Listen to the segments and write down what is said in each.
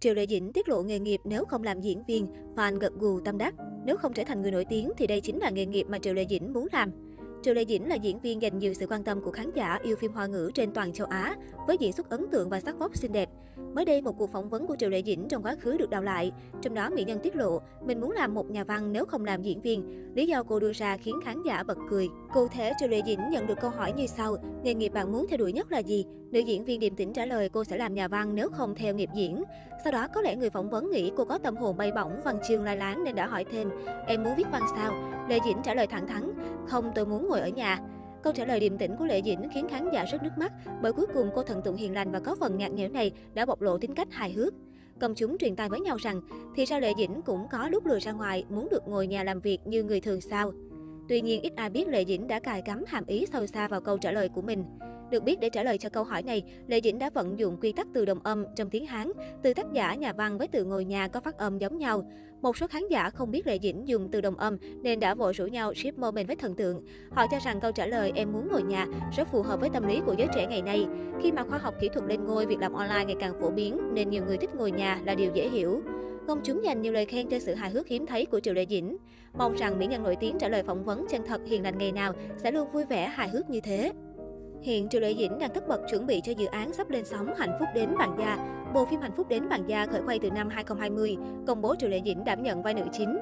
Triệu Lệ Dĩnh tiết lộ nghề nghiệp nếu không làm diễn viên, fan gật gù tâm đắc. Nếu không trở thành người nổi tiếng thì đây chính là nghề nghiệp mà Triệu Lệ Dĩnh muốn làm. Triệu Lệ Dĩnh là diễn viên dành nhiều sự quan tâm của khán giả yêu phim hoa ngữ trên toàn châu Á, với diễn xuất ấn tượng và sắc vóc xinh đẹp. Mới đây, một cuộc phỏng vấn của Triệu Lệ Dĩnh trong quá khứ được đào lại. Trong đó, mỹ nhân tiết lộ mình muốn làm một nhà văn nếu không làm diễn viên. Lý do cô đưa ra khiến khán giả bật cười. Cụ thể, Triệu Lệ Dĩnh nhận được câu hỏi như sau: nghề nghiệp bạn muốn theo đuổi nhất là gì? Nữ diễn viên điềm tĩnh trả lời cô sẽ làm nhà văn nếu không theo nghiệp diễn. Sau đó, có lẽ người phỏng vấn nghĩ cô có tâm hồn bay bổng, văn chương lai láng nên đã hỏi thêm: em muốn viết văn sao? Lệ Dĩnh trả lời thẳng thắn: không, tôi muốn ngồi ở nhà. Câu trả lời điềm tĩnh của Lệ Dĩnh khiến khán giả rất nước mắt, bởi cuối cùng cô thần tượng hiền lành và có phần ngạc nghẽo này đã bộc lộ tính cách hài hước. Công chúng truyền tai với nhau rằng, thì ra Lệ Dĩnh cũng có lúc lừa ra ngoài, muốn được ngồi nhà làm việc như người thường sao. Tuy nhiên, ít ai biết Lệ Dĩnh đã cài cắm hàm ý sâu xa vào câu trả lời của mình. Được biết để trả lời cho câu hỏi này, Lệ Dĩnh đã vận dụng quy tắc từ đồng âm trong tiếng Hán, từ tác giả nhà văn với từ ngồi nhà có phát âm giống nhau. Một số khán giả không biết Lệ Dĩnh dùng từ đồng âm nên đã vội rủ nhau ship moment với thần tượng. Họ cho rằng câu trả lời em muốn ngồi nhà rất phù hợp với tâm lý của giới trẻ ngày nay. Khi mà khoa học kỹ thuật lên ngôi, việc làm online ngày càng phổ biến nên nhiều người thích ngồi nhà là điều dễ hiểu. Công chúng dành nhiều lời khen cho sự hài hước hiếm thấy của Triệu Lệ Dĩnh. Mong rằng mỹ nhân nổi tiếng trả lời phỏng vấn chân thật hiền lành ngày nào sẽ luôn vui vẻ hài hước như thế. Hiện Triệu Lệ Dĩnh đang tất bật chuẩn bị cho dự án sắp lên sóng Hạnh phúc đến bàn gia. Bộ phim Hạnh phúc đến bàn gia khởi quay từ năm 2020, công bố Triệu Lệ Dĩnh đảm nhận vai nữ chính.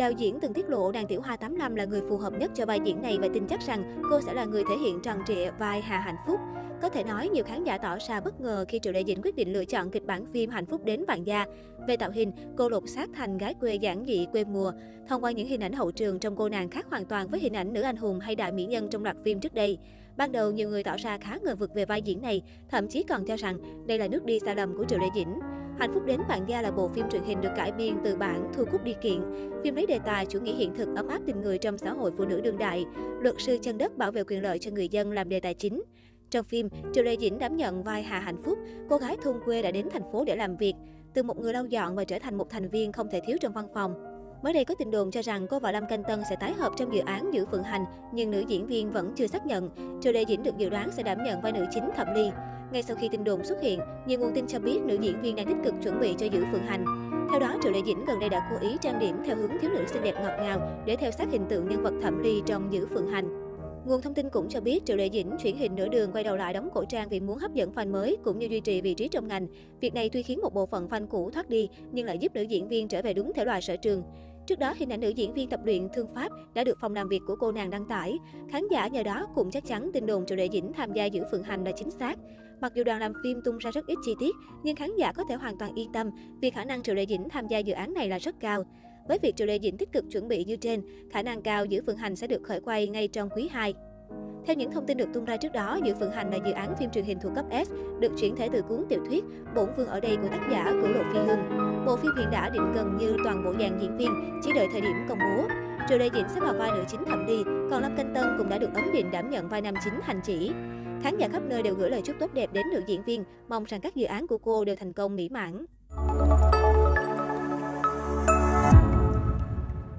Đạo diễn từng tiết lộ nàng tiểu hoa 85 là người phù hợp nhất cho vai diễn này và tin chắc rằng cô sẽ là người thể hiện tròn trịa vai Hà Hạnh Phúc. Có thể nói, nhiều khán giả tỏ ra bất ngờ khi Triệu Đại Dĩnh quyết định lựa chọn kịch bản phim Hạnh phúc đến vạn gia. Về tạo hình, cô lột xác thành gái quê giản dị quê mùa. Thông qua những hình ảnh hậu trường trong cô nàng khác hoàn toàn với hình ảnh nữ anh hùng hay đại mỹ nhân trong loạt phim trước đây. Ban đầu, nhiều người tỏ ra khá ngờ vực về vai diễn này, thậm chí còn cho rằng đây là nước đi xa lầm của Triệu Đại Dĩnh. Hạnh phúc đến bạn gia là bộ phim truyền hình được cải biên từ bản Thu Cúc đi kiện. Phim lấy đề tài chủ nghĩa hiện thực ấm áp tình người trong xã hội phụ nữ đương đại. Luật sư chân đất bảo vệ quyền lợi cho người dân làm đề tài chính. Trong phim, Triệu Lê Dĩnh đảm nhận vai Hà Hạnh Phúc, cô gái thôn quê đã đến thành phố để làm việc. Từ một người lau dọn và trở thành một thành viên không thể thiếu trong văn phòng. Mới đây có tin đồn cho rằng cô và Lâm Canh Tân sẽ tái hợp trong dự án Giữ Phượng Hành, nhưng nữ diễn viên vẫn chưa xác nhận. Triệu Lê Dĩnh được dự đoán sẽ đảm nhận vai nữ chính Thẩm Ly. Ngay sau khi tin đồn xuất hiện, nhiều nguồn tin cho biết nữ diễn viên đang tích cực chuẩn bị cho Giữ Phượng Hành. Theo đó, Triệu Lệ Dĩnh gần đây đã cố ý trang điểm theo hướng thiếu nữ xinh đẹp ngọt ngào để theo sát hình tượng nhân vật Thẩm Ly trong Giữ Phượng Hành. Nguồn thông tin cũng cho biết Triệu Lệ Dĩnh chuyển hình nửa đường quay đầu lại đóng cổ trang vì muốn hấp dẫn fan mới cũng như duy trì vị trí trong ngành. Việc này tuy khiến một bộ phận fan cũ thoát đi nhưng lại giúp nữ diễn viên trở về đúng thể loại sở trường. Trước đó, hình ảnh nữ diễn viên tập luyện thương pháp đã được phòng làm việc của cô nàng đăng tải. Khán giả nhờ đó cũng chắc chắn tin đồn Triệu Lệ Dĩnh tham gia giữ phượng hành là chính xác. Mặc dù đoàn làm phim tung ra rất ít chi tiết, nhưng khán giả có thể hoàn toàn yên tâm vì khả năng Triệu Lệ Dĩnh tham gia dự án này là rất cao. Với việc Triệu Lệ Dĩnh tích cực chuẩn bị như trên, khả năng cao giữ phượng hành sẽ được khởi quay ngay trong quý 2. Theo những thông tin được tung ra trước đó, giữa Phượng Hành là dự án phim truyền hình thuộc cấp S, được chuyển thể từ cuốn tiểu thuyết Bổn Vương ở đây của tác giả Cửu Lộ Phi Hương. Bộ phim hiện đã định gần như toàn bộ dàn diễn viên, chỉ đợi thời điểm công bố. Triệu Lê Dĩnh sẽ vào vai nữ chính Thẩm Ly, còn Lâm Canh Tân cũng đã được ấn định đảm nhận vai nam chính Hành Chỉ. Khán giả khắp nơi đều gửi lời chúc tốt đẹp đến nữ diễn viên, mong rằng các dự án của cô đều thành công mỹ mãn.